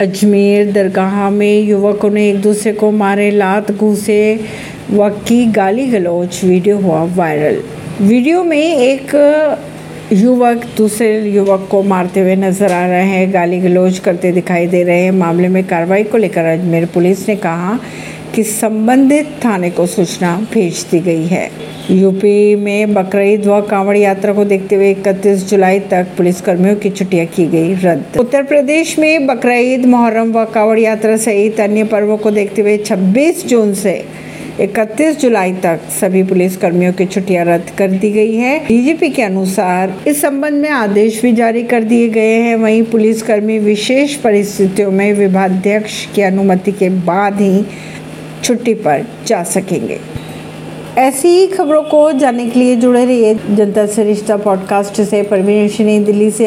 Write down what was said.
अजमेर दरगाह में युवकों ने एक दूसरे को मारे, लात, घूसे व की गाली गलौच वीडियो हुआ वायरल। वीडियो में एक युवक दूसरे युवक को मारते हुए नज़र आ रहे हैं। गाली गलौज करते दिखाई दे रहे हैं। मामले में कार्रवाई को लेकर अजमेर पुलिस ने कहा कि संबंधित थाने को सूचना भेज दी गई है। यूपी में बकरीद व कांवड़ यात्रा को देखते हुए 31 जुलाई तक पुलिस कर्मियों की छुट्टियाँ की गई रद्द। उत्तर प्रदेश में बकरीद, मुहर्रम व कांवड़ यात्रा सहित अन्य पर्वों को देखते हुए 26 जून से 31 जुलाई तक सभी पुलिस कर्मियों की छुट्टियाँ रद्द कर दी गई है। डीजीपी के अनुसार इस संबंध में आदेश भी जारी कर दिए गए हैं। वहीं पुलिसकर्मी विशेष परिस्थितियों में विभाध्यक्ष की अनुमति के बाद ही छुट्टी पर जा सकेंगे। ऐसी ही खबरों को जानने के लिए जुड़े रहिए जनता से रिश्ता पॉडकास्ट से। परवीन दिल्ली से।